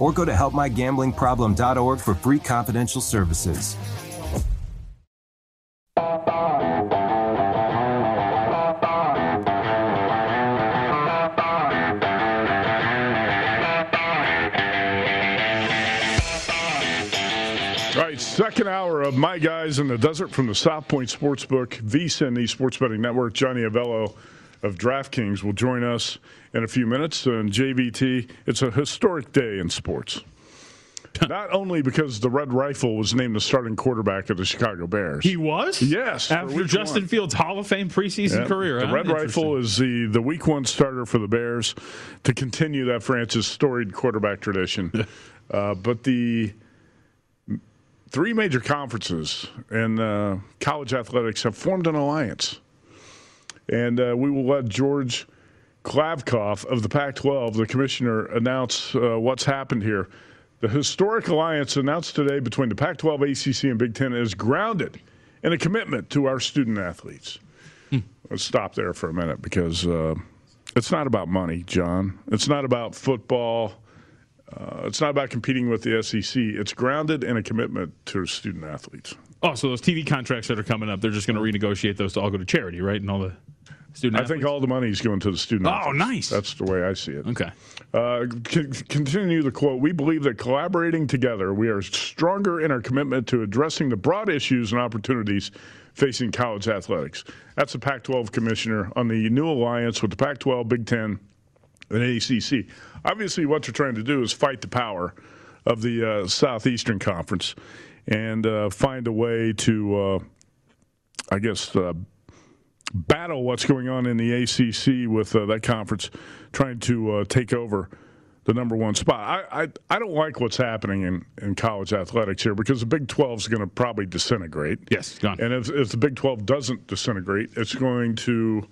or go to helpmygamblingproblem.org for free confidential services. All right, second hour of My Guys in the Desert from the South Point Sportsbook, VSIN, the Sports Betting Network. Johnny Avello of DraftKings will join us in a few minutes. And JVT, it's a historic day in sports. Not only because the Red Rifle was named the starting quarterback of the Chicago Bears. He was? Yes. After Justin one. Fields' Hall of Fame preseason Yeah, career. The huh? Red Rifle is the, the week one starter for the Bears to continue that franchise's storied quarterback tradition. uh, but the three major conferences in uh, college athletics have formed an alliance. And uh, we will let George Kliavkoff of the Pac 12, the commissioner, announce uh, what's happened here. The historic alliance announced today between the Pac 12, ACC, and Big Ten is grounded in a commitment to our student athletes. Let's stop there for a minute because uh, it's not about money, John. It's not about football. Uh, it's not about competing with the SEC. It's grounded in a commitment to student athletes. Oh, so those TV contracts that are coming up, they're just going to renegotiate those to all go to charity, right? And all the student I think all the money is going to the student. Oh, athletes. nice. That's the way I see it. Okay. Uh, c- continue the quote. We believe that collaborating together, we are stronger in our commitment to addressing the broad issues and opportunities facing college athletics. That's the Pac 12 commissioner on the new alliance with the Pac 12, Big Ten, and ACC. Obviously, what they're trying to do is fight the power of the uh, Southeastern Conference and uh, find a way to, uh, I guess, uh, battle what's going on in the ACC with uh, that conference trying to uh, take over the number one spot. I, I, I don't like what's happening in, in college athletics here because the Big 12 is going to probably disintegrate. Yes, gone. And if, if the Big 12 doesn't disintegrate, it's going to.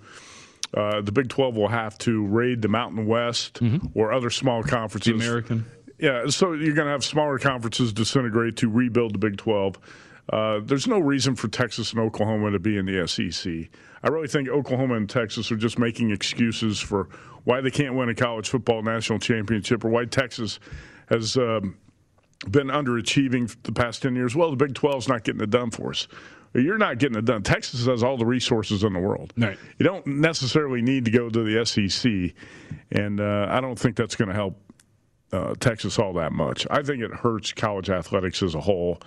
Uh, the Big 12 will have to raid the Mountain West or other small conferences. Mm-hmm. The American. Yeah, so you're going to have smaller conferences disintegrate to rebuild the Big 12. Uh, there's no reason for Texas and Oklahoma to be in the SEC. I really think Oklahoma and Texas are just making excuses for why they can't win a college football national championship or why Texas has um, been underachieving the past 10 years. Well, the Big 12 is not getting it done for us. You're not getting it done. Texas has all the resources in the world. Right. You don't necessarily need to go to the SEC, and uh, I don't think that's going to help uh, Texas all that much. I think it hurts college athletics as a whole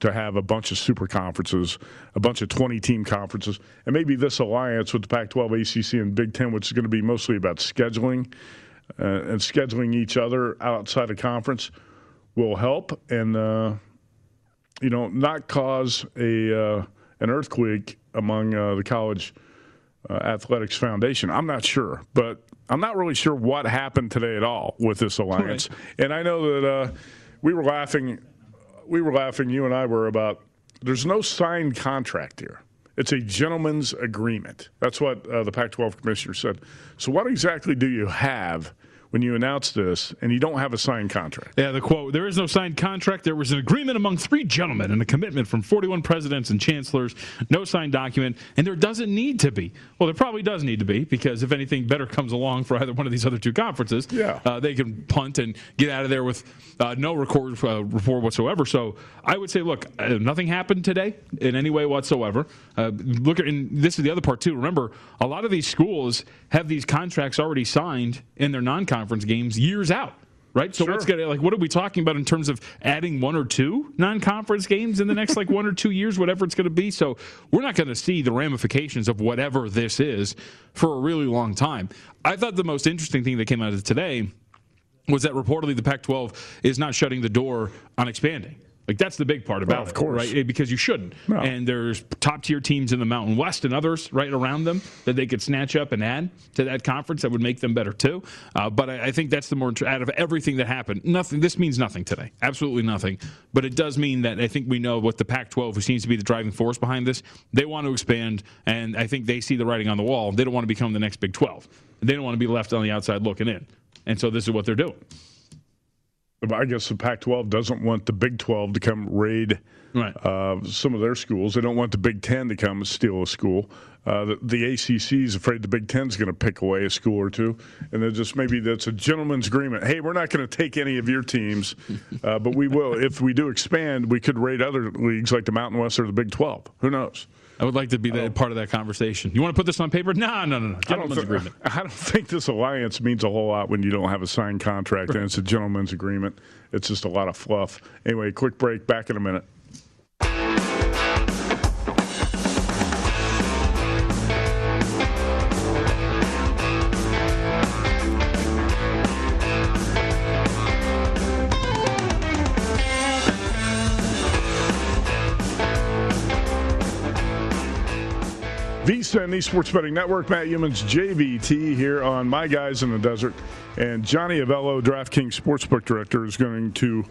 to have a bunch of super conferences, a bunch of 20 team conferences, and maybe this alliance with the Pac 12, ACC, and Big Ten, which is going to be mostly about scheduling uh, and scheduling each other outside of conference, will help. And uh, you know, not cause a uh, an earthquake among uh, the college uh, athletics foundation? I'm not sure, but I'm not really sure what happened today at all with this alliance. Right. And I know that uh, we were laughing, we were laughing, you and I were about. There's no signed contract here. It's a gentleman's agreement. That's what uh, the Pac 12 commissioner said. So, what exactly do you have when you announce this and you don't have a signed contract. Yeah, the quote There is no signed contract. There was an agreement among three gentlemen and a commitment from 41 presidents and chancellors. No signed document, and there doesn't need to be. Well, there probably does need to be because if anything better comes along for either one of these other two conferences, yeah. Uh, they can punt and get out of there with uh, no record, uh, report whatsoever. So I would say, look, uh, nothing happened today in any way whatsoever. Uh, look at, and this is the other part too. Remember, a lot of these schools have these contracts already signed in their non-conference games years out right? So sure. what's going to like what are we talking about in terms of adding one or two non-conference games in the next like one or two years, whatever it's going to be? So we're not going to see the ramifications of whatever this is for a really long time. I thought the most interesting thing that came out of today was that reportedly the Pac-12 is not shutting the door on expanding. Like that's the big part about well, of course. it, right? Because you shouldn't. No. And there's top tier teams in the Mountain West and others right around them that they could snatch up and add to that conference that would make them better too. Uh, but I, I, think that's the more out of everything that happened. Nothing. This means nothing today. Absolutely nothing. But it does mean that I think we know what the Pac-12, who seems to be the driving force behind this, they want to expand, and I think they see the writing on the wall. They don't want to become the next Big 12. They don't want to be left on the outside looking in. And so this is what they're doing. I guess the Pac-12 doesn't want the Big 12 to come raid right. uh, some of their schools. They don't want the Big Ten to come steal a school. Uh, the, the, ACC is afraid the Big Ten is going to pick away a school or two, and then just maybe that's a gentleman's agreement. Hey, we're not going to take any of your teams, uh, but we will if we do expand. We could raid other leagues like the Mountain West or the Big 12. Who knows? I would like to be that part of that conversation. You want to put this on paper? No, no, no, no. Gentleman's I agreement. I don't think this alliance means a whole lot when you don't have a signed contract and it's a gentleman's agreement. It's just a lot of fluff. Anyway, quick break. Back in a minute. VSIN, the Sports Betting Network. Matt Youmans, JVT here on My Guys in the Desert. And Johnny Avello, DraftKings Sportsbook Director, is going to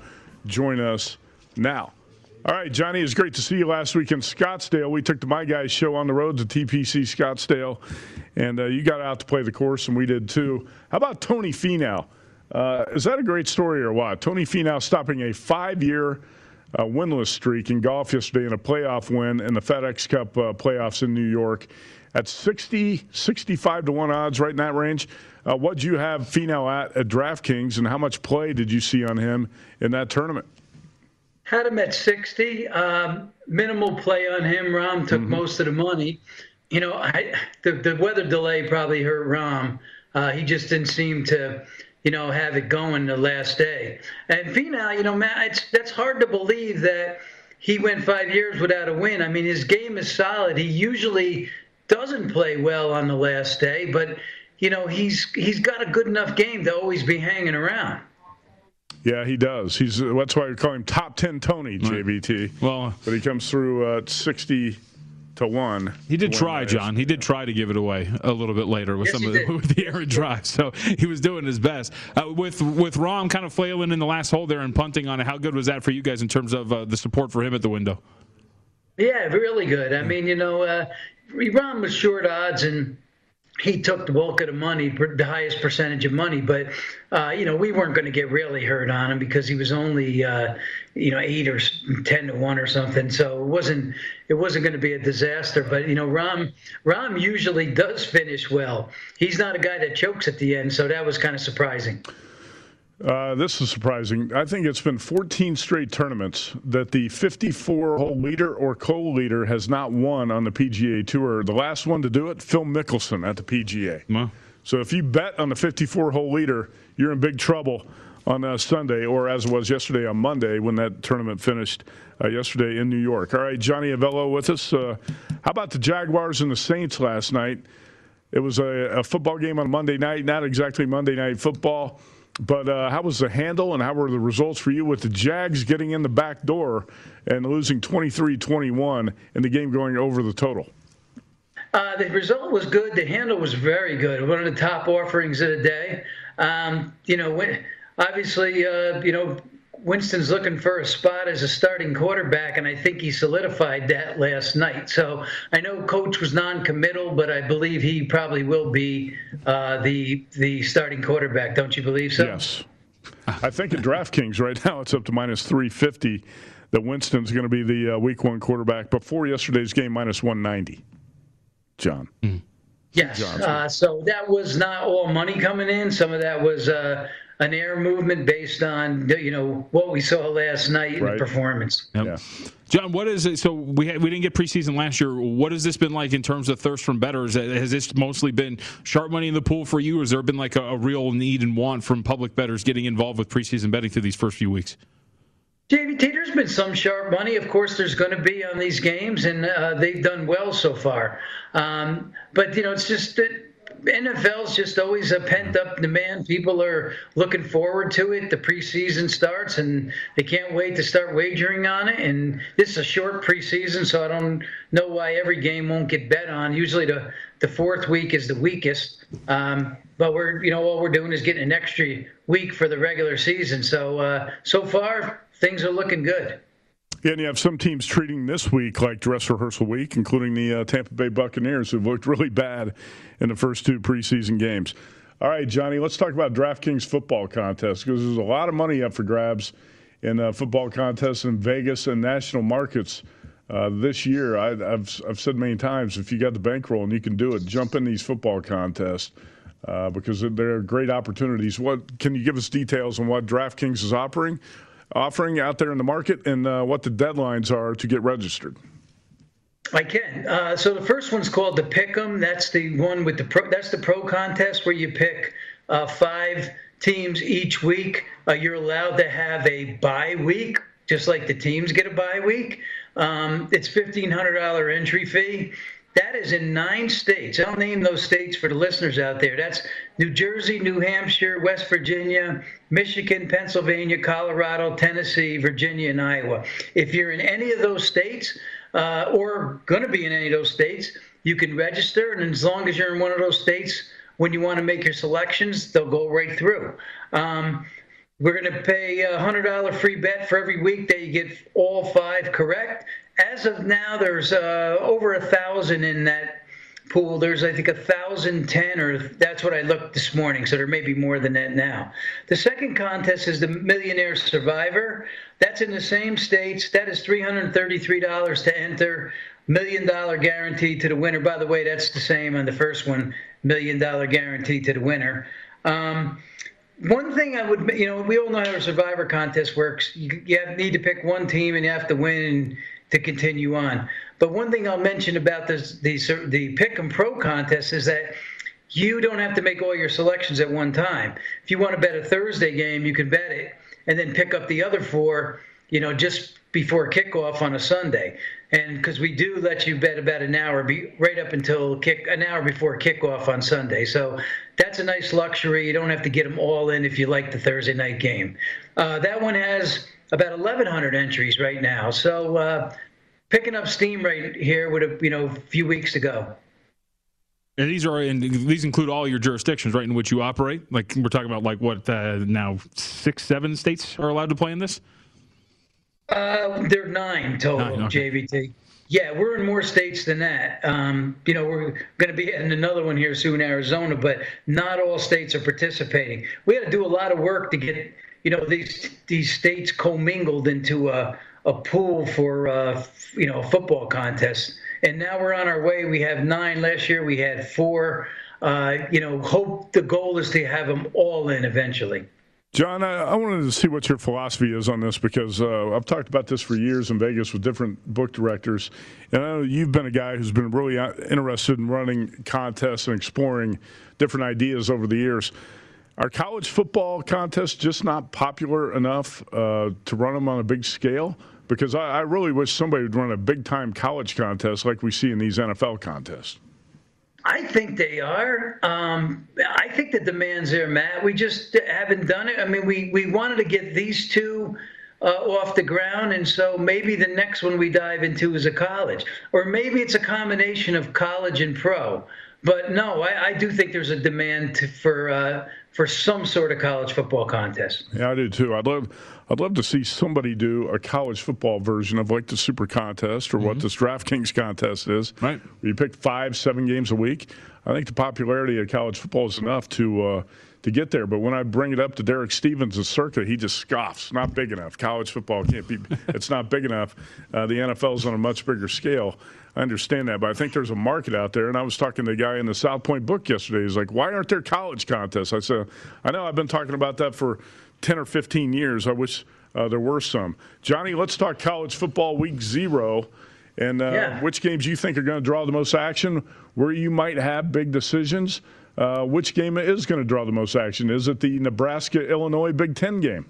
join us now. All right, Johnny, it's great to see you last week in Scottsdale. We took the My Guys show on the road to TPC Scottsdale, and uh, you got out to play the course, and we did too. How about Tony Finau? Uh, is that a great story or what? Tony Finau stopping a five year uh, winless streak in golf yesterday in a playoff win in the FedEx Cup uh, playoffs in New York at 60, 65 to 1 odds, right in that range. Uh, what do you have Finau at at DraftKings, and how much play did you see on him in that tournament? Had him at 60. Um, minimal play on him. Rahm took mm-hmm. most of the money. You know, I, the, the weather delay probably hurt Rahm. Uh, he just didn't seem to you know, have it going the last day. And Finau, you know, Matt, it's that's hard to believe that he went five years without a win. I mean, his game is solid. He usually doesn't play well on the last day, but you know, he's he's got a good enough game to always be hanging around. Yeah, he does. He's that's why we call him top ten Tony JVT. Well, but he comes through at sixty to one. He did try, John. He did try to give it away a little bit later with yes, some of the, with the errant drive. So he was doing his best. Uh, with with Rahm kind of flailing in the last hole there and punting on it. How good was that for you guys in terms of uh, the support for him at the window? Yeah, really good. I mean, you know, uh, Rahm was short odds and he took the bulk of the money, the highest percentage of money. But uh, you know, we weren't going to get really hurt on him because he was only uh, you know eight or ten to one or something. So it wasn't it wasn't going to be a disaster. But you know, Rahm Rahm usually does finish well. He's not a guy that chokes at the end, so that was kind of surprising. Uh, this is surprising. I think it's been 14 straight tournaments that the 54 hole leader or co leader has not won on the PGA Tour. The last one to do it, Phil Mickelson at the PGA. So if you bet on the 54 hole leader, you're in big trouble on uh, Sunday, or as it was yesterday on Monday when that tournament finished uh, yesterday in New York. All right, Johnny Avello with us. Uh, how about the Jaguars and the Saints last night? It was a, a football game on Monday night, not exactly Monday night football. But uh, how was the handle and how were the results for you with the Jags getting in the back door and losing 23 21 and the game going over the total? Uh, the result was good. The handle was very good. One of the top offerings of the day. Um, you know, when, obviously, uh, you know, Winston's looking for a spot as a starting quarterback, and I think he solidified that last night. So I know Coach was non-committal, but I believe he probably will be uh, the the starting quarterback. Don't you believe so? Yes. I think at DraftKings right now it's up to minus 350 that Winston's going to be the uh, Week One quarterback. Before yesterday's game, minus 190. John. Mm. Yes. Uh, so that was not all money coming in. Some of that was uh, an air movement based on you know what we saw last night right. in the performance. Yep. Yeah. John, what is it? So we had, we didn't get preseason last year. What has this been like in terms of thirst from bettors? Has this mostly been sharp money in the pool for you, or has there been like a, a real need and want from public bettors getting involved with preseason betting through these first few weeks? JVT, there's been some sharp money. Of course, there's going to be on these games, and uh, they've done well so far. Um, but you know, it's just that NFL's just always a pent up demand. People are looking forward to it. The preseason starts and they can't wait to start wagering on it. And this is a short preseason, so I don't know why every game won't get bet on. Usually the, the fourth week is the weakest. Um, but we're, you know, all we're doing is getting an extra week for the regular season. So, uh, so far, things are looking good. Yeah, and you have some teams treating this week like dress rehearsal week, including the uh, Tampa Bay Buccaneers, who've looked really bad in the first two preseason games. All right, Johnny, let's talk about DraftKings football contest because there's a lot of money up for grabs in uh, football contests in Vegas and national markets uh, this year. I, have I've said many times, if you got the bankroll and you can do it, jump in these football contests. Uh, because they're great opportunities. What can you give us details on what DraftKings is offering? Offering out there in the market and uh, what the deadlines are to get registered? I can. Uh, so the first one's called the Pick'em. That's the one with the pro. That's the pro contest where you pick uh, five teams each week. Uh, you're allowed to have a bye week, just like the teams get a bye week. Um, it's fifteen hundred dollar entry fee. That is in nine states. I'll name those states for the listeners out there. That's New Jersey, New Hampshire, West Virginia, Michigan, Pennsylvania, Colorado, Tennessee, Virginia, and Iowa. If you're in any of those states uh, or going to be in any of those states, you can register. And as long as you're in one of those states, when you want to make your selections, they'll go right through. Um, we're going to pay a $100 free bet for every week that you get all five correct as of now, there's uh, over a thousand in that pool. There's, I think, a thousand ten, or that's what I looked this morning. So there may be more than that now. The second contest is the Millionaire Survivor. That's in the same states. That is three hundred thirty-three dollars to enter. Million dollar guarantee to the winner. By the way, that's the same on the first one. Million dollar guarantee to the winner. Um, one thing I would, you know, we all know how a Survivor contest works. You, you have, need to pick one team and you have to win. And, to continue on. But one thing I'll mention about this, the the pick and Pro contest is that you don't have to make all your selections at one time. If you want to bet a Thursday game, you can bet it and then pick up the other four, you know, just before kickoff on a Sunday. And because we do let you bet about an hour, be, right up until kick an hour before kickoff on Sunday. So that's a nice luxury. You don't have to get them all in if you like the Thursday night game. Uh, that one has about 1,100 entries right now. So uh, picking up steam right here would have, you know, a few weeks ago. And these are in, these include all your jurisdictions, right, in which you operate. Like we're talking about, like what uh, now six, seven states are allowed to play in this. Uh, there are nine total, nine, okay. JVT. Yeah, we're in more states than that. Um, you know, we're going to be in another one here soon, Arizona, but not all states are participating. We had to do a lot of work to get you know these these states commingled into a, a pool for uh, you know a football contest, and now we're on our way. We have nine. Last year we had four. Uh, you know, hope the goal is to have them all in eventually. John, I, I, wanted to see what your philosophy is on this because uh, I've talked about this for years in Vegas with different book directors, and I know you've been a guy who's been really uh, interested in running contests and exploring different ideas over the years. Are college football contests just not popular enough uh, to run them on a big scale? Because I, I, really wish somebody would run a big time college contest like we see in these NFL contests. I think they are. Um, I think the demand's there, Matt. We just haven't done it. I mean, we, we wanted to get these two uh, off the ground, and so maybe the next one we dive into is a college, or maybe it's a combination of college and pro. But no, I, I do think there's a demand to, for uh, for some sort of college football contest. Yeah, I do too. I'd love, I'd love to see somebody do a college football version of like the Super Contest or mm-hmm. what this DraftKings contest is. Right. Where you pick five, seven games a week. I think the popularity of college football is enough to uh, to get there. But when I bring it up to Derek Stevens of Circa, he just scoffs. Not big enough. College football can't be. it's not big enough. Uh, the NFL is on a much bigger scale. I understand that, but I think there's a market out there. And I was talking to a guy in the South Point book yesterday. He's like, "Why aren't there college contests?" I said, "I know. I've been talking about that for 10 or 15 years. I wish uh, there were some." Johnny, let's talk college football week zero. And uh, yeah. which games you think are going to draw the most action, where you might have big decisions. Uh, which game is going to draw the most action? Is it the Nebraska Illinois Big Ten game?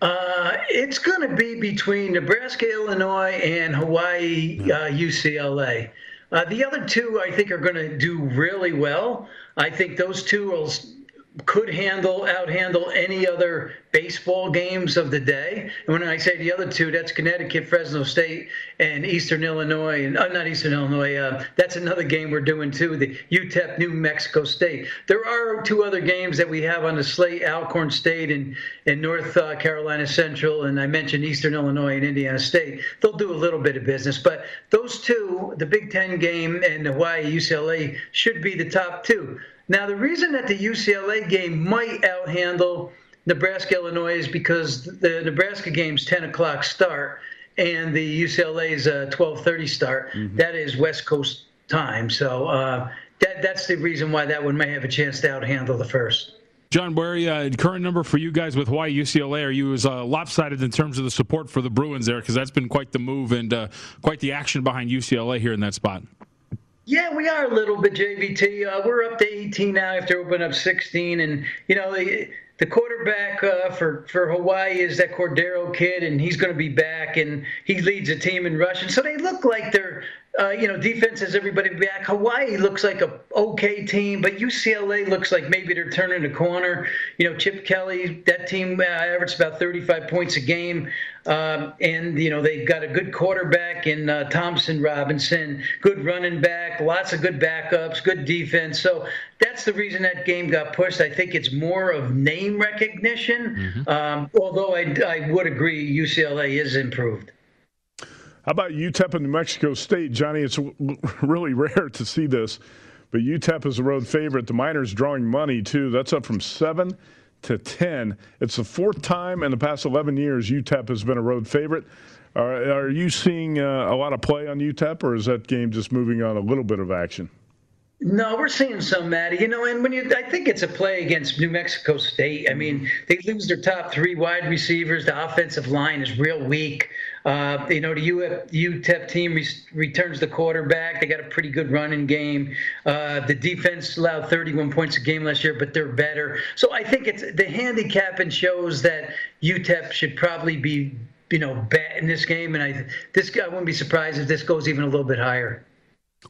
Uh, it's going to be between Nebraska, Illinois, and Hawaii, uh, UCLA. Uh, the other two, I think, are going to do really well. I think those two will could handle out handle any other baseball games of the day. And when I say the other two, that's Connecticut, Fresno State, and Eastern Illinois, and uh, not Eastern Illinois. Uh, that's another game we're doing too. The UTEP, New Mexico State. There are two other games that we have on the slate: Alcorn State and and North uh, Carolina Central, and I mentioned Eastern Illinois and Indiana State. They'll do a little bit of business, but those two, the Big Ten game and the Hawaii UCLA, should be the top two. Now, the reason that the UCLA game might outhandle Nebraska Illinois is because the Nebraska game's 10 o'clock start and the UCLA's a 12:30 start. Mm-hmm. That is West Coast time, so uh, that that's the reason why that one may have a chance to outhandle the first. John Barry, uh, current number for you guys with Hawaii UCLA. Are you as uh, lopsided in terms of the support for the Bruins there? Because that's been quite the move and uh, quite the action behind UCLA here in that spot. Yeah, we are a little bit JVT. Uh, we're up to 18 now after opening up 16, and you know the quarterback uh, for for Hawaii is that Cordeiro kid, and he's going to be back, and he leads the team in rushing. So they look like they're uh, you know, defense has everybody back. Hawaii looks like a okay team, but UCLA looks like maybe they're turning a corner. You know, Chip Kelly, that team uh, averaged about 35 points a game, um, and you know they've got a good quarterback in uh, Thompson Robinson, good running back, lots of good backups, good defense. So that's the reason that game got pushed. I think it's more of name recognition, mm-hmm. um, although I, I would agree UCLA is improved. How about UTEP and New Mexico State, Johnny? It's really rare to see this, but UTEP is a road favorite. The Miners drawing money too. That's up from seven to ten. It's the fourth time in the past 11 years UTEP has been a road favorite. Are, are you seeing uh, a lot of play on UTEP, or is that game just moving on a little bit of action? No, we're seeing some, Maddie. You know, and when you, I think it's a play against New Mexico State. I mean, they lose their top three wide receivers. The offensive line is real weak. Uh, you know, the UTEP team re- returns the quarterback. They got a pretty good running game. Uh, the defense allowed 31 points a game last year, but they're better. So I think it's the handicap and shows that UTEP should probably be, you know, bet in this game. And I this I wouldn't be surprised if this goes even a little bit higher.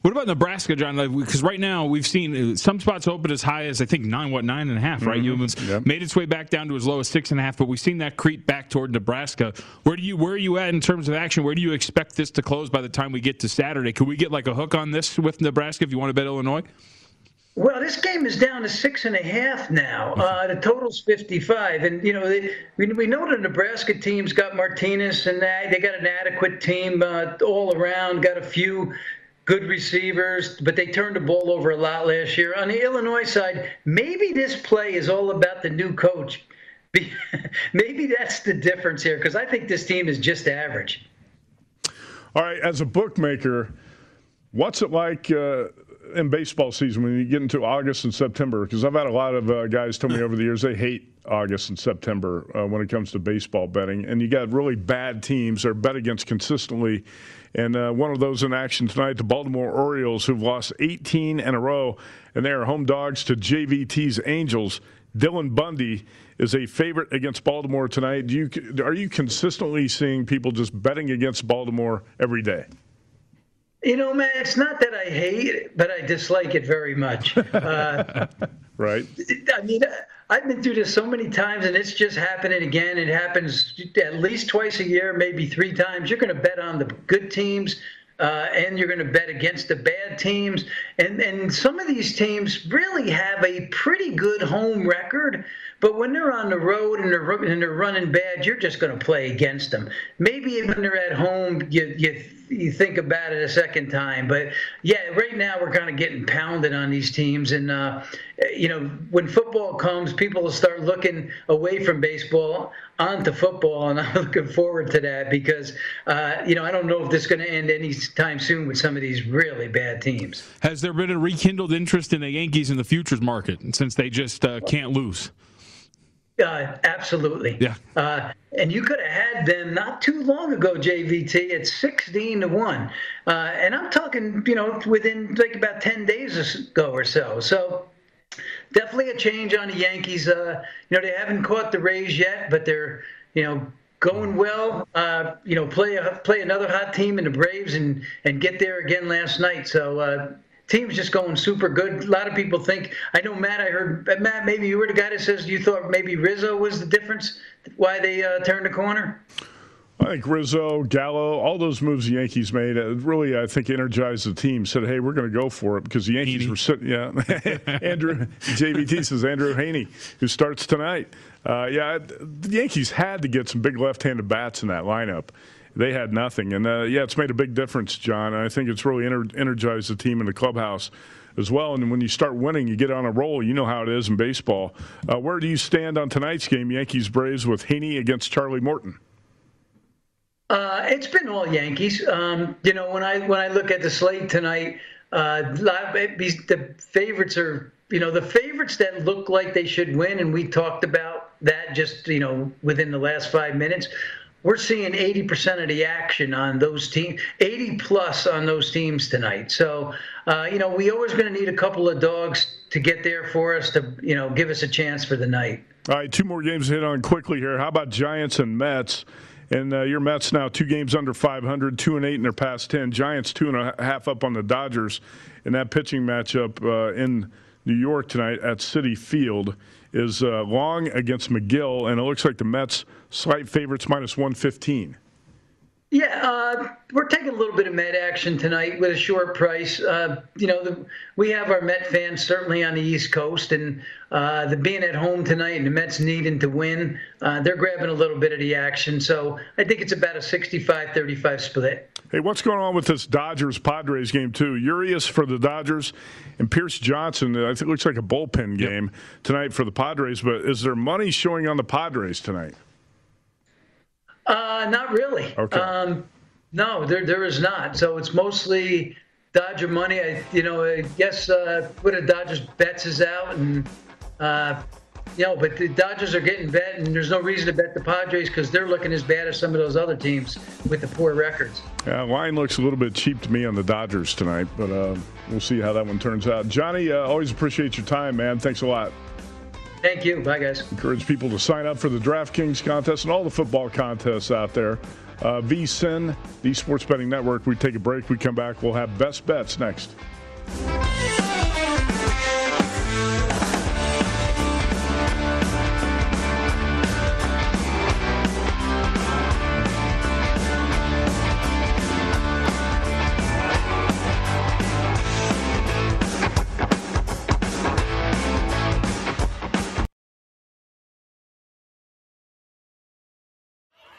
What about Nebraska, John? Because right now we've seen uh, some spots open as high as I think nine, what nine and a half, right? Mm-hmm. Yep. made its way back down to as low as six and a half, but we've seen that creep back toward Nebraska. Where do you where are you at in terms of action? Where do you expect this to close by the time we get to Saturday? Could we get like a hook on this with Nebraska if you want to bet Illinois? Well, this game is down to six and a half now. Uh, the total's 55. And, you know, they, we, we know the Nebraska team's got Martinez and that. They got an adequate team uh, all around, got a few good receivers, but they turned the ball over a lot last year. On the Illinois side, maybe this play is all about the new coach. maybe that's the difference here because I think this team is just average. All right, as a bookmaker, what's it like uh, in baseball season when you get into August and September? Because I've had a lot of uh, guys tell me over the years they hate August and September uh, when it comes to baseball betting, and you got really bad teams that are bet against consistently and uh, one of those in action tonight, the Baltimore Orioles, who've lost 18 in a row, and they are home dogs to JVT's Angels. Dylan Bundy is a favorite against Baltimore tonight. Do you are you consistently seeing people just betting against Baltimore every day? You know, man, it's not that I hate it, but I dislike it very much. Uh, right. I mean, I've been through this so many times, and it's just happening again. It happens at least twice a year, maybe three times. You're going to bet on the good teams. Uh, and you're going to bet against the bad teams. And and some of these teams really have a pretty good home record, but when they're on the road and they're and they're running bad, you're just going to play against them. Maybe when they're at home, you you you think about it a second time. But yeah, right now we're kind of getting pounded on these teams, and uh, you know when football comes, people will start looking away from baseball onto football, and I'm looking forward to that because uh, you know I don't know if this is going to end anytime soon with some of these really bad teams. Has there been a rekindled interest in the Yankees in the futures market since they just uh, can't lose? Uh, absolutely. Yeah. Uh, and you could have had them not too long ago, JVT, at 16 to 1. Uh, and I'm talking, you know, within like about 10 days ago or so. So definitely a change on the Yankees. Uh, you know, they haven't caught the Rays yet, but they're, you know, going well. Uh, you know, play a, play another hot team in the Braves and and get there again last night. So uh, team's just going super good. A lot of people think. I know Matt. I heard Matt. Maybe you were the guy that says you thought maybe Rizzo was the difference why they uh, turned the corner. I think Rizzo, Gallo, all those moves the Yankees made uh, really, I think, energized the team. Said, "Hey, we're going to go for it," because the Yankees Heaney. were sitting. Yeah, Andrew JVT says Andrew Heaney, who starts tonight. Uh, yeah, the Yankees had to get some big left-handed bats in that lineup they had nothing. And uh, yeah, it's made a big difference, John. And I think it's really ener- energized the team in the clubhouse as well. And when you start winning, you get on a roll. You know how it is in baseball. Uh, where do you stand on tonight's game, Yankees Braves, with Heaney against Charlie Morton? Uh, it's been all Yankees. Um, you know, when I when I look at the slate tonight, uh, the favorites are you know the favorites that look like they should win, and we talked about that just you know within the last five minutes we're seeing 80% of the action on those teams, 80 plus on those teams tonight. So, uh, you know, we always going to need a couple of dogs to get there for us to, you know, give us a chance for the night. All right, two more games to hit on quickly here. How about Giants and Mets? And uh, your Mets now two games under 500, two and eight in their past 10. Giants two and a half up on the Dodgers in that pitching matchup uh, in New York tonight at Citi Field is uh, Long against McGill, and it looks like the Mets slight favorites minus 115. Yeah, uh, we're taking a little bit of Met action tonight with a short price. Uh, you know, the, we have our Met fans certainly on the East Coast, and uh, the being at home tonight and the Mets needing to win, uh, they're grabbing a little bit of the action. So I think it's about a 65-35 split. Hey, what's going on with this Dodgers Padres game too? Urias for the Dodgers and Pierce Johnson. I think it looks like a bullpen game yep. tonight for the Padres. But is there money showing on the Padres tonight? Uh, not really. Okay. Um, no, there there is not. So it's mostly Dodger money. I you know I guess uh, what the Dodgers bets is out and. Uh, you know, but the Dodgers are getting bet, and there's no reason to bet the Padres because they're looking as bad as some of those other teams with the poor records. Yeah, line looks a little bit cheap to me on the Dodgers tonight, but uh, we'll see how that one turns out. Johnny, uh, always appreciate your time, man. Thanks a lot. Thank you. Bye, guys. Encourage people to sign up for the DraftKings contest and all the football contests out there. Uh, VSIN, the Sports Betting Network. We take a break. We come back. We'll have best bets next.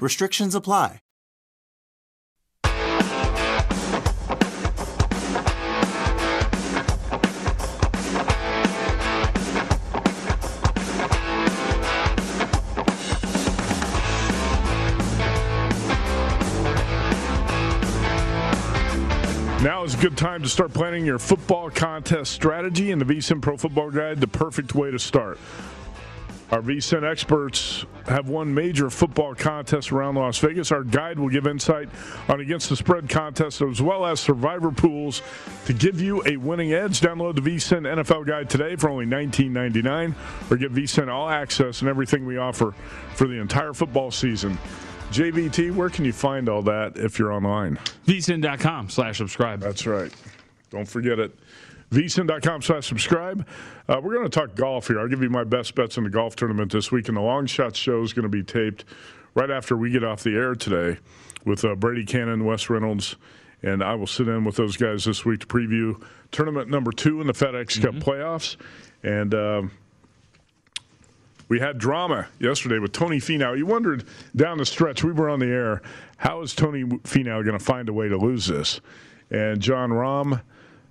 Restrictions apply. Now is a good time to start planning your football contest strategy, and the VSIN Pro Football Guide, the perfect way to start. Our VSIN experts have won major football contests around Las Vegas. Our guide will give insight on against the spread contests as well as survivor pools to give you a winning edge. Download the VSIN NFL Guide today for only $19.99 or get VSIN all access and everything we offer for the entire football season. JVT, where can you find all that if you're online? vsin.com slash subscribe. That's right. Don't forget it. vsin.com slash subscribe. Uh, we're going to talk golf here. I'll give you my best bets in the golf tournament this week, and the long shot show is going to be taped right after we get off the air today with uh, Brady Kannon, Wes Reynolds, and I will sit in with those guys this week to preview tournament number two in the FedEx Cup playoffs. And um, we had drama yesterday with Tony Finau. You wondered down the stretch, we were on the air, how is Tony Finau going to find a way to lose this? And Jon Rahm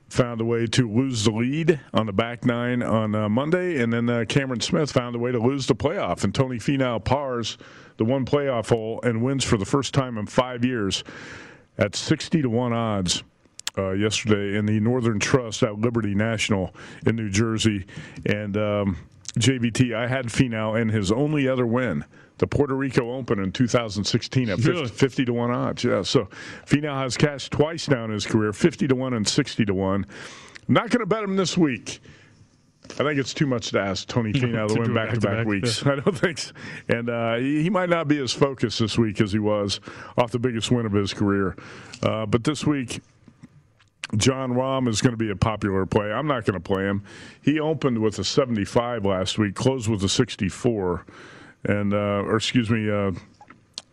found a way to lose the lead on the back nine on uh, Monday, and then uh, Cameron Smith found a way to lose the playoff. And Tony Finau pars the one playoff hole and wins for the first time in five years at 60 to 1 odds. Uh, yesterday in the Northern Trust at Liberty National in New Jersey. And um, JVT, I had Finau in his only other win, the Puerto Rico Open in 2016 at 50, 50 to 1 odds. Yeah, so Finau has cashed twice now in his career, 50 to 1 and 60 to 1. Not going to bet him this week. I think it's too much to ask Tony Finau to win back to back weeks. I don't think so. And uh, he, he, might not be as focused this week as he was off the biggest win of his career. Uh, but this week, Jon Rahm is going to be a popular play. I'm not going to play him. He opened with a 75 last week, closed with a 64, and uh, or excuse me, uh,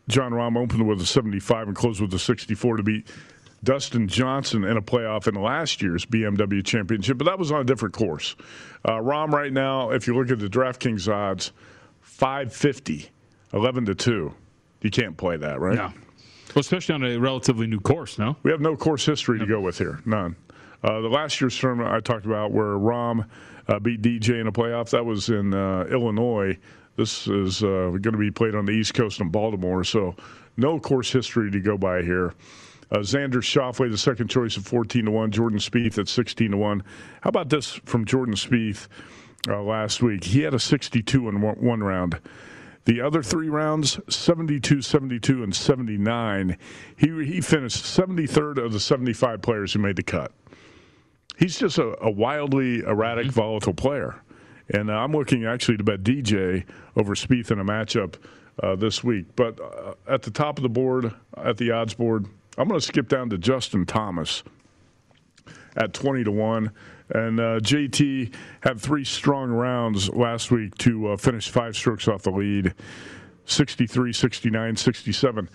Jon Rahm opened with a 75 and closed with a 64 to beat Dustin Johnson in a playoff in last year's BMW Championship, but that was on a different course. Uh, Rahm right now, if you look at the DraftKings odds, 550, 11 to two. You can't play that, right? Yeah. Well, especially on a relatively new course, no? We have no course history to go with here, none. Uh, the last year's tournament I talked about where Rahm uh, beat DJ in a playoff, that was in uh, Illinois. This is uh, going to be played on the East Coast in Baltimore, so no course history to go by here. Uh, Xander Schauffele, the second choice at 14 to 1. Jordan Spieth at 16 to 1. How about this from Jordan Spieth uh, last week? He had a 62 in one, one round. The other three rounds, 72, 72, and 79, he, he finished 73rd of the 75 players who made the cut. He's just a, a wildly erratic, mm-hmm. volatile player. And uh, I'm looking actually to bet DJ over Spieth in a matchup uh, this week. But uh, at the top of the board, at the odds board, I'm going to skip down to Justin Thomas at 20 to 1. And uh, JT had three strong rounds last week to uh, finish five strokes off the lead 63, 69, 67.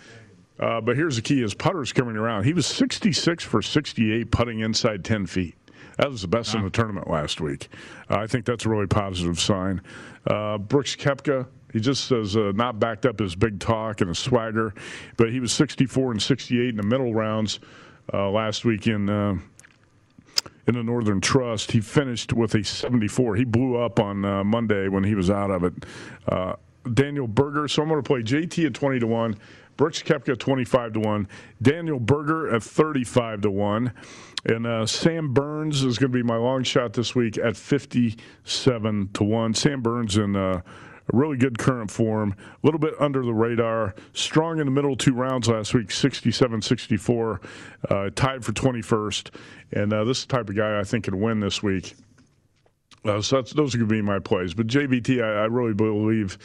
Uh, but here's the key his putter's coming around. He was 66 for 68 putting inside 10 feet. That was the best wow. in the tournament last week. Uh, I think that's a really positive sign. Uh, Brooks Koepka, he just has uh, not backed up his big talk and his swagger, but he was 64 and 68 in the middle rounds uh, last week in uh, in the Northern Trust. He finished with a 74. He blew up on uh, Monday when he was out of it. Uh, Daniel Berger. So I'm going to play JT at 20 to one. Brooks Koepka 25 to 1, Daniel Berger at 35 to 1, and uh, Sam Burns is going to be my long shot this week at 57 to 1. Sam Burns in uh, a really good current form, a little bit under the radar, strong in the middle two rounds last week, 67 64, uh, tied for 21st. And uh, this is the type of guy I think can win this week. Uh, so those are going to be my plays. But JVT, I, I really believe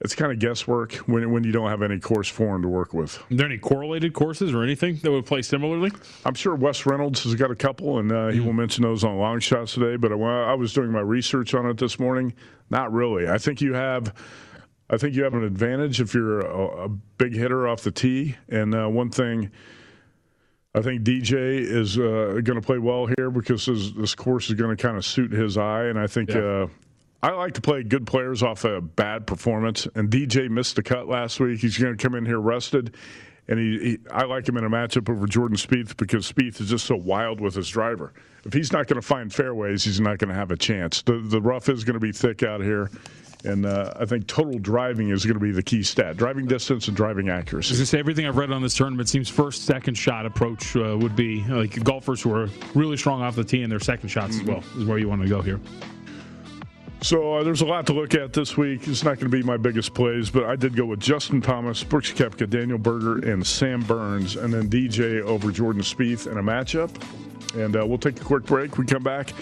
it's kind of guesswork when, when you don't have any course form to work with. Are there any correlated courses or anything that would play similarly? I'm sure Wes Reynolds has got a couple, and uh, he mm-hmm. will mention those on long shots today. But when I was doing my research on it this morning, not really. I think you have. I think you have an advantage if you're a, a big hitter off the tee. And uh, one thing, I think DJ is uh, going to play well here because this, this course is going to kind of suit his eye. And I think yeah. I like to play good players off a bad performance, and DJ missed the cut last week. He's going to come in here rested, and he, he, I like him in a matchup over Jordan Spieth because Spieth is just so wild with his driver. If he's not going to find fairways, he's not going to have a chance. The the rough is going to be thick out here. And uh, I think total driving is going to be the key stat: driving distance and driving accuracy. Say, everything I've read on this tournament seems first, second shot approach uh, would be like golfers who are really strong off the tee and their second shots mm-hmm. as well is where you want to go here. So uh, there's a lot to look at this week. It's not going to be my biggest plays, but I did go with Justin Thomas, Brooks Koepka, Daniel Berger, and Sam Burns, and then DJ over Jordan Spieth in a matchup. And uh, we'll take a quick break. We come back.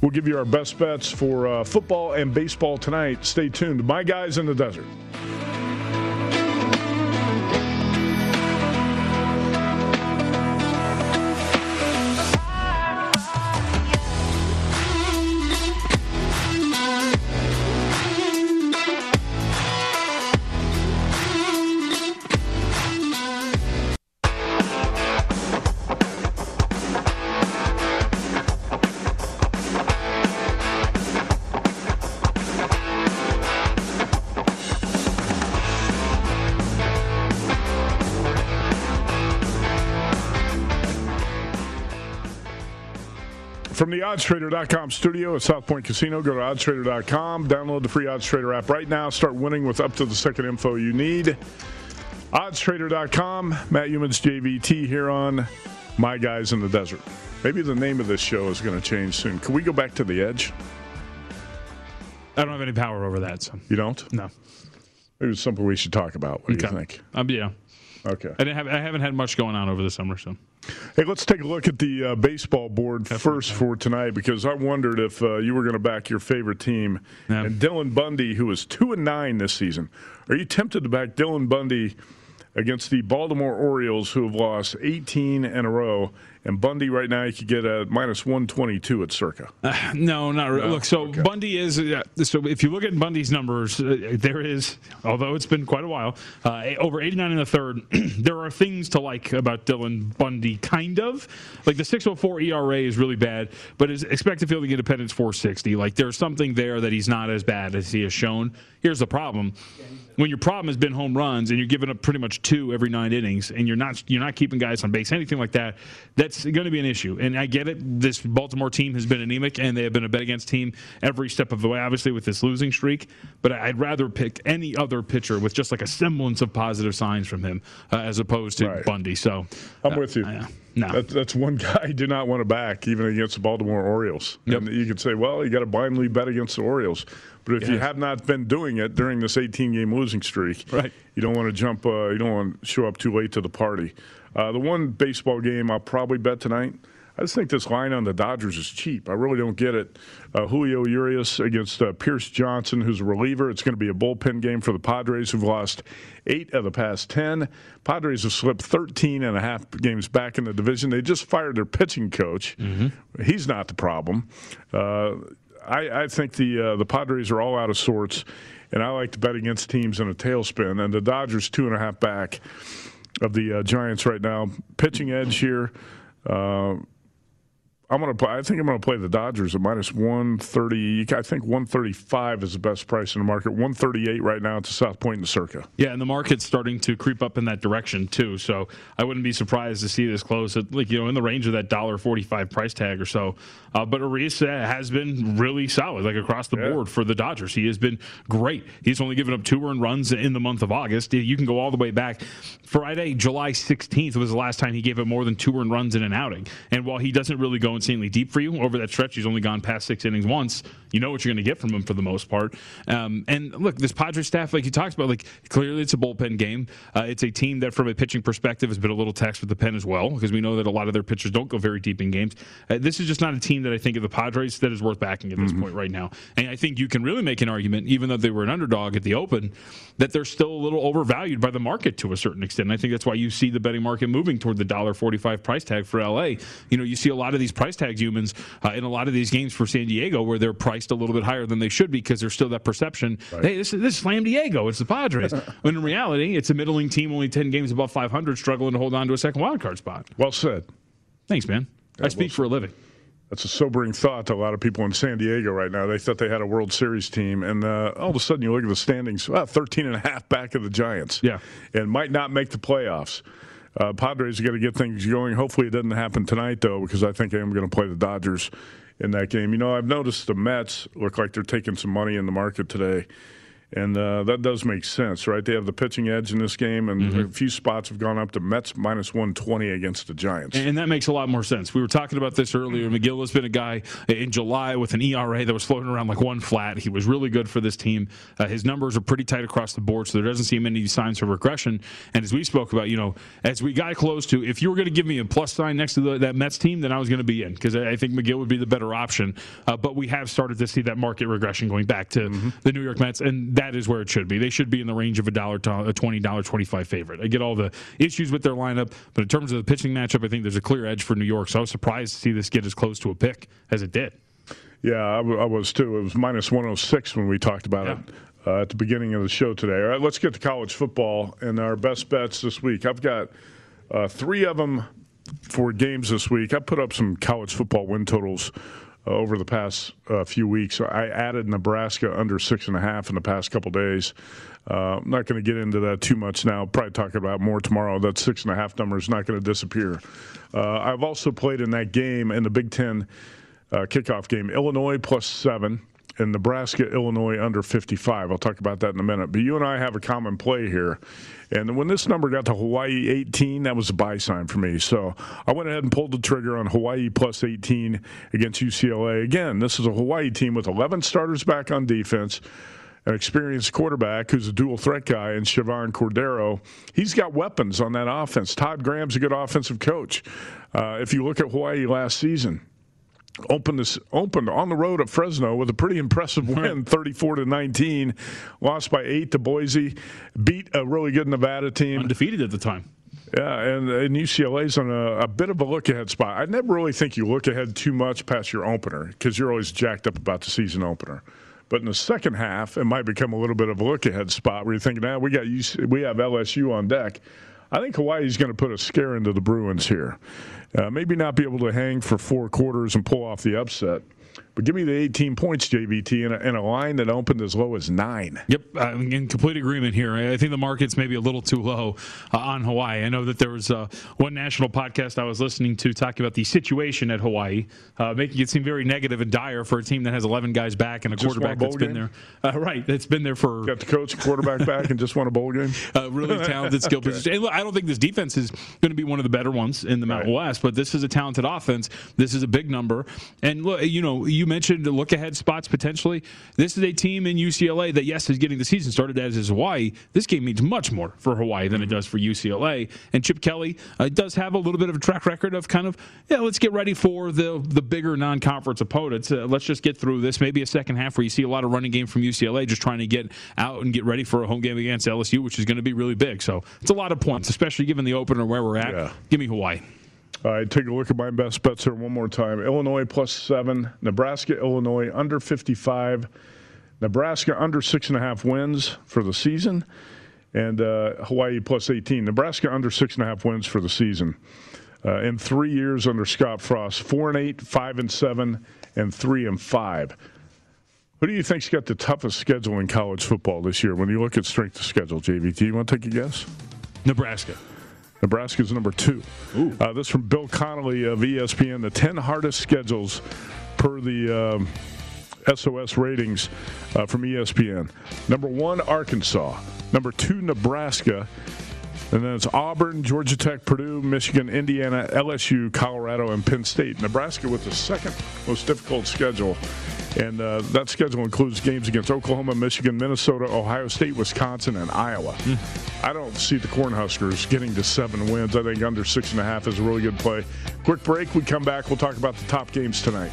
We'll give you our best bets for uh, football and baseball tonight. Stay tuned. My guys in the desert. The oddstrader.com studio at South Point Casino. Go to oddstrader.com, download the free oddstrader app right now. Start winning with up to the second info you need. Oddstrader.com, Matt Youmans, JVT here on My Guys in the Desert. Maybe the name of this show is going to change soon. Can we go back to the edge? I don't have any power over that. So. You don't? No. Maybe it's something we should talk about. What okay. do you think? Um, yeah. Okay. I, didn't have, I haven't had much going on over the summer, so. Hey, let's take a look at the uh, baseball board Definitely. first for tonight because I wondered if uh, you were going to back your favorite team yeah. and Dylan Bundy, who is two and nine this season. Are you tempted to back Dylan Bundy against the Baltimore Orioles, who have lost 18 in a row and Bundy right now, you could get a minus 122 at Circa. Uh, no, not really. No? Look, so okay. Bundy is, uh, so if you look at Bundy's numbers, uh, there is, although it's been quite a while, uh, over 89 in the third. there are things to like about Dylan Bundy, kind of. Like the 604 ERA is really bad, but his expected fielding independence 460. Like there's something there that he's not as bad as he has shown. Here's the problem when your problem has been home runs and you're giving up pretty much two every nine innings and you're not you're not keeping guys on base anything like that that that's going to be an issue. And I get it. This Baltimore team has been anemic, and they have been a bet against team every step of the way. Obviously, with this losing streak, but I'd rather pick any other pitcher with just like a semblance of positive signs from him uh, as opposed to Right. Bundy. So I'm uh, with you. uh, no. That, that's one guy I do not want to back, even against the Baltimore Orioles. And you could say, well, you got to blindly bet against the Orioles. But if you have not been doing it during this 18 game losing streak, right. you don't want to jump, uh, you don't want to show up too late to the party. Uh, the one baseball game I'll probably bet tonight, I just think this line on the Dodgers is cheap. I really don't get it. Uh, Julio Urias against uh, Pierce Johnson, who's a reliever. It's going to be a bullpen game for the Padres, who've lost eight of the past 10. Padres have slipped 13 and a half games back in the division. They just fired their pitching coach. He's not the problem. Uh, I, I think the uh, the Padres are all out of sorts, and I like to bet against teams in a tailspin. And the Dodgers two and a half back of the uh, Giants right now. Pitching edge here. Uh, I'm gonna. Play, I think I'm gonna play the Dodgers at minus 130. I think 135 is the best price in the market. 138 right now at the South Point and Circa. Yeah, and the market's starting to creep up in that direction too. So I wouldn't be surprised to see this close at like you know in the range of that dollar forty-five price tag or so. Uh, but Urias uh, has been really solid, like across the board for the Dodgers. He has been great. He's only given up two earned runs in the month of August. You can go all the way back. Friday, July sixteenth was the last time he gave up more than two earned runs in an outing. And while he doesn't really go insanely deep for you over that stretch, he's only gone past six innings once. You know what you're going to get from him for the most part. Um, and look, this Padres staff, like you talked about, like clearly it's a bullpen game. Uh, it's a team that, from a pitching perspective, has been a little taxed with the pen as well because we know that a lot of their pitchers don't go very deep in games. Uh, this is just not a team that I think of the Padres that is worth backing at this point right now. And I think you can really make an argument, even though they were an underdog at the Open, that they're still a little overvalued by the market to a certain extent. And I think that's why you see the betting market moving toward the dollar forty-five price tag for LA. You know, you see a lot of these price tags Youmans uh, in a lot of these games for San Diego where they're priced a little bit higher than they should be because there's still that perception. Hey, this is this is Slam Diego. It's the Padres. when in reality, it's a middling team, only ten games above five hundred, struggling to hold on to a second wild card spot. Well said. Thanks, man. I speak for a living. That's a sobering thought to a lot of people in San Diego right now. They thought they had a World Series team, and uh, all of a sudden you look at the standings, well, 13 and a half back of the Giants. Yeah. And might not make the playoffs. Uh, Padres got to get things going. Hopefully it doesn't happen tonight, though, because I think I am going to play the Dodgers in that game. You know, I've noticed the Mets look like they're taking some money in the market today. And uh, that does make sense, right? They have the pitching edge in this game, and Mm-hmm. a few spots have gone up to Mets minus 120 against the Giants. And that makes a lot more sense. We were talking about this earlier. Megill has been a guy in July with an ERA that was floating around like one flat. He was really good for this team. Uh, his numbers are pretty tight across the board, so there doesn't seem any signs of regression. And as we spoke about, you know, as we got close to, if you were going to give me a plus sign next to the, that Mets team, then I was going to be in because I I think Megill would be the better option. Uh, but we have started to see that market regression going back to the New York Mets, and that is where it should be. They should be in the range of a dollar to a twenty dollar twenty five favorite. I get all the issues with their lineup, but in terms of the pitching matchup, I think there's a clear edge for New York. So I was surprised to see this get as close to a pick as it did. Yeah, I, w- I was too. It was minus 106 when we talked about it uh, at the beginning of the show today. All right, let's get to college football and our best bets this week. I've got uh, three of them for games this week. I put up some college football win totals over the past uh, few weeks. I added Nebraska under six and a half in the past couple days. Uh, I'm not going to get into that too much now. Probably talk about more tomorrow. That six and a half number is not going to disappear. Uh, I've also played in that game in the Big Ten uh, kickoff game. Illinois plus seven and Nebraska, Illinois under 55. I'll talk about that in a minute. But you and I have a common play here. And when this number got to Hawaii 18, that was a buy sign for me. So I went ahead and pulled the trigger on Hawaii plus 18 against UCLA. Again, this is a Hawaii team with 11 starters back on defense an experienced quarterback who's a dual threat guy in Chevan Cordeiro. He's got weapons on that offense. Todd Graham's a good offensive coach. Uh, if you look at Hawaii last season, opened this opened on the road at Fresno with a pretty impressive win, 34 to 19. Lost by eight to Boise. Beat a really good Nevada team, undefeated at the time. Yeah, and, and UCLA's on a, a bit of a look ahead spot. I never really think you look ahead too much past your opener because you're always jacked up about the season opener. But in the second half, it might become a little bit of a look ahead spot where you're thinking, "Now we got UC, we have LSU on deck." I think Hawaii's going to put a scare into the Bruins here. Uh, maybe not be able to hang for four quarters and pull off the upset. But give me the 18 points, JVT, in a, in a line that opened as low as nine. Yep, I'm in complete agreement here. I think the market's maybe a little too low uh, on Hawaii. I know that there was uh, one national podcast I was listening to talking about the situation at Hawaii, uh, making it seem very negative and dire for a team that has 11 guys back and a Just quarterback that's been there. Uh, right, that's been there for Got the coach, quarterback back, and just won a bowl game. uh, really talented skill Okay. position. And look, I don't think this defense is going to be one of the better ones in the Mountain West, but this is a talented offense. This is a big number. And look, you know, you mentioned the look ahead spots potentially. This is a team in UCLA that, yes, is getting the season started as is Hawaii. This game means much more for Hawaii than it does for UCLA. And Chip Kelly uh, does have a little bit of a track record of kind of, yeah, let's get ready for the the bigger non conference opponents. Uh, let's just get through this. Maybe a second half where you see a lot of running game from UCLA just trying to get out and get ready for a home game against LSU, which is going to be really big. So it's a lot of points, especially given the opener where we're at. Give me Hawaii. Right, take a look at my best bets here one more time. Illinois plus seven, Nebraska, Illinois under 55, Nebraska under six and a half wins for the season, and uh, Hawaii plus 18. Nebraska under six and a half wins for the season. Uh, in three years under Scott Frost, four and eight, five and seven, and three and five. Who do you think's got the toughest schedule in college football this year? When you look at strength of schedule, JVT, you want to take a guess? Nebraska. Nebraska's number two. Uh, this from Bill Connelly of ESPN. The 10 hardest schedules per the um, SOS ratings uh, from ESPN. Number one, Arkansas. Number two, Nebraska. And then it's Auburn, Georgia Tech, Purdue, Michigan, Indiana, LSU, Colorado, and Penn State. Nebraska with the second most difficult schedule. And uh, that schedule includes games against Oklahoma, Michigan, Minnesota, Ohio State, Wisconsin, and Iowa. I don't see the Cornhuskers getting to seven wins. I think under six and a half is a really good play. Quick break. We come back. We'll talk about the top games tonight.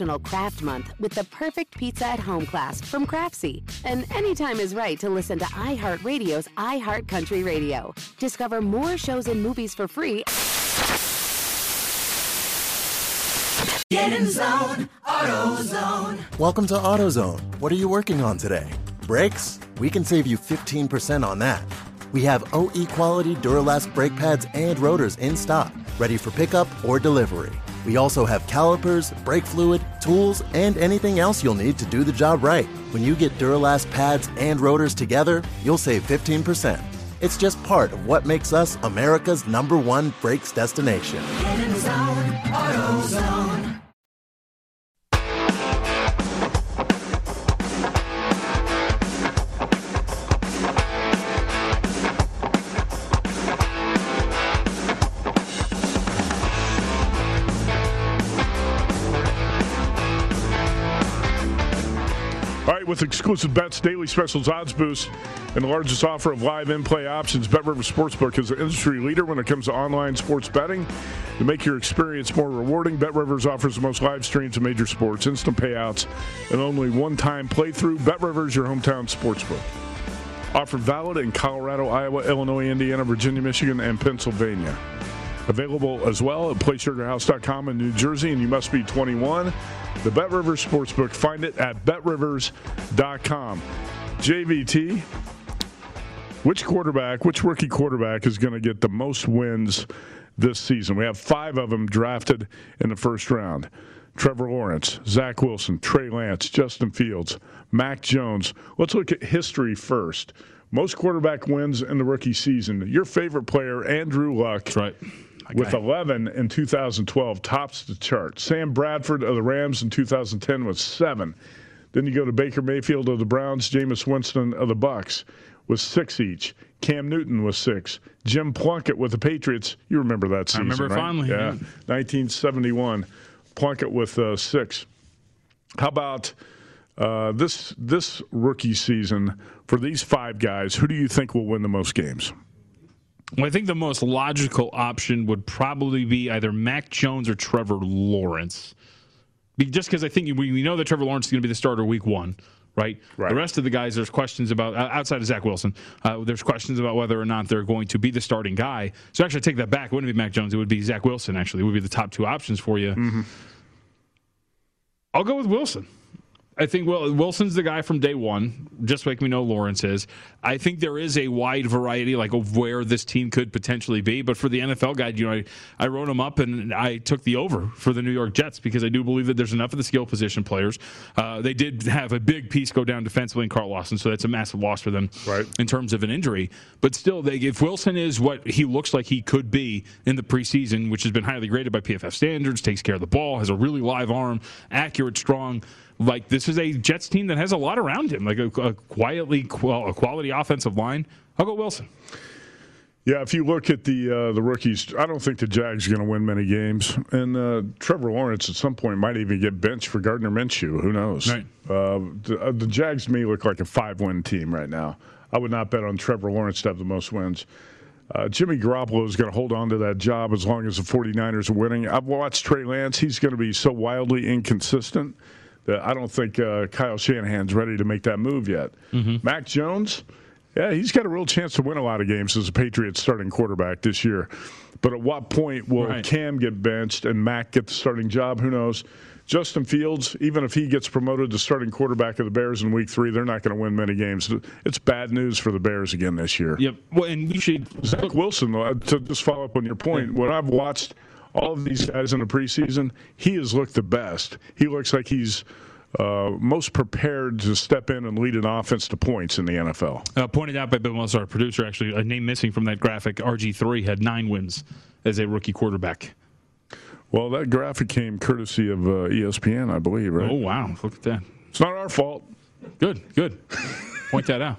National Craft Month with the perfect pizza at home class from Craftsy. And anytime is right to listen to iHeartRadio's iHeart Country Radio. Discover more shows and movies for free. Get in zone, AutoZone. Welcome to AutoZone. What are you working on today? Brakes? We can save you 15% on that. We have OE quality Duralast brake pads and rotors in stock, ready for pickup or delivery. We also have calipers, brake fluid, tools, and anything else you'll need to do the job right. When you get Duralast pads and rotors together, you'll save 15%. It's just part of what makes us America's number one brakes destination. AutoZone. With exclusive bets, daily specials, odds boost, and the largest offer of live in-play options, Bet Rivers Sportsbook is the industry leader when it comes to online sports betting. To make your experience more rewarding, Bet Rivers offers the most live streams of major sports, instant payouts, and only one-time playthrough. Bet Rivers, your hometown sportsbook. Offer valid in Colorado, Iowa, Illinois, Indiana, Virginia, Michigan, and Pennsylvania. Available as well at PlaySugarHouse.com in New Jersey, and you must be 21. The Bet Rivers Sportsbook. Find it at BetRivers.com. JVT, which quarterback, which rookie quarterback is going to get the most wins this season? We have five of them drafted in the first round. Trevor Lawrence, Zach Wilson, Trey Lance, Justin Fields, Mac Jones. Let's look at history first. Most quarterback wins in the rookie season. Your favorite player, Andrew Luck. That's right. With 11 in 2012, tops the chart. Sam Bradford of the Rams in 2010 was seven. Then you go to Baker Mayfield of the Browns, Jameis Winston of the Bucs was six each. Cam Newton was six. Jim Plunkett with the Patriots. You remember that season? I remember right? fondly, Yeah, yeah. 1971. Plunkett with uh, six. How about uh, this this rookie season for these five guys? Who do you think will win the most games? Well, I think the most logical option would probably be either Mac Jones or Trevor Lawrence. Just because I think we, know that Trevor Lawrence is going to be the starter week one, right? The rest of the guys, there's questions about, outside of Zach Wilson, uh, there's questions about whether or not they're going to be the starting guy. So actually, I take that back. It wouldn't be Mac Jones. It would be Zach Wilson, actually. It would be the top two options for you. I'll go with Wilson. I think well, Wilson's the guy from day one, just like we know Lawrence is. I think there is a wide variety, like of where this team could potentially be. But for the NFL guide, you know, I, I wrote them up and I took the over for the New York Jets because I do believe that there's enough of the skill position players. Uh, they did have a big piece go down defensively in Carl Lawson, so that's a massive loss for them right. in terms of an injury. But still, they, if Wilson is what he looks like he could be in the preseason, which has been highly graded by PFF standards, takes care of the ball, has a really live arm, accurate, strong like this is a Jets team that has a lot around him, like a, a quietly qual- a quality offensive line. I'll go Wilson. Yeah, if you look at the uh, the rookies, I don't think the Jags are going to win many games. And uh, Trevor Lawrence at some point might even get benched for Gardner Minshew. Who knows? Right. Uh, the, uh, the Jags may look like a five win team right now. I would not bet on Trevor Lawrence to have the most wins. Uh, Jimmy Garoppolo is going to hold on to that job as long as the 49ers are winning. I've watched Trey Lance. He's going to be so wildly inconsistent that I don't think uh, Kyle Shanahan's ready to make that move yet. Mac Jones, yeah, he's got a real chance to win a lot of games as a Patriots starting quarterback this year. But at what point will Right. Cam get benched and Mac get the starting job? Who knows? Justin Fields, even if he gets promoted to starting quarterback of the Bears in week three, they're not going to win many games. It's bad news for the Bears again this year. Yep. Well, and we should Zach Wilson, though, to just follow up on your point, what I've watched all of these guys in the preseason, he has looked the best. He looks like he's uh, most prepared to step in and lead an offense to points in the NFL. Uh, pointed out by Bill Wells, our producer, actually, a name missing from that graphic. RG3 had nine wins as a rookie quarterback. Well, that graphic came courtesy of uh, ESPN, I believe, right? Oh, wow. Look at that. It's not our fault. Good, good. Point that out.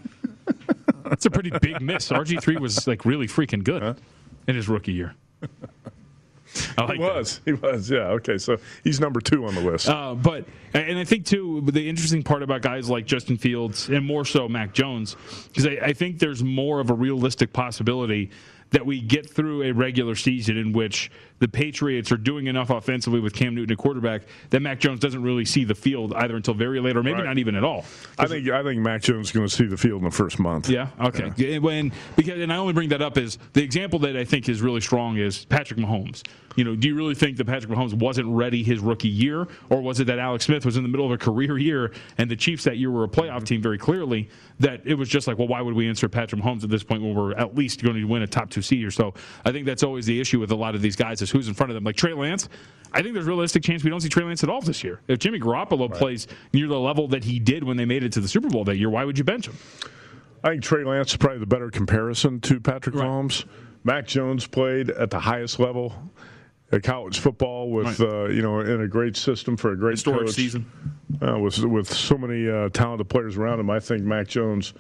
That's a pretty big miss. RG3 was like really freaking good in his rookie year. I like he was. He was. Yeah. Okay. So he's number two on the list. Uh, but and I think too the interesting part about guys like Justin Fields and more so Mac Jones because I, I think there's more of a realistic possibility that we get through a regular season in which the Patriots are doing enough offensively with Cam Newton at quarterback that Mac Jones doesn't really see the field either until very late or maybe Right. not even at all. I think I think Mac Jones is going to see the field in the first month. Yeah. Okay. Yeah, When because and I only bring that up is the example that I think is really strong is Patrick Mahomes. You know, do you really think that Patrick Mahomes wasn't ready his rookie year, or was it that Alex Smith was in the middle of a career year and the Chiefs that year were a playoff team very clearly? That it was just like, well, why would we insert Patrick Mahomes at this point when we're at least going to win a top two seed or so? I think that's always the issue with a lot of these guys who's in front of them. Like Trey Lance, I think there's a realistic chance we don't see Trey Lance at all this year. If Jimmy Garoppolo right. plays near the level that he did when they made it to the Super Bowl that year, why would you bench him? I think Trey Lance is probably the better comparison to Patrick right. Mahomes. Mac Jones played at the highest level at college football with right. uh, you know in a great system for a great historic coach. season uh, with with so many uh, talented players around him. I think Mac Jones.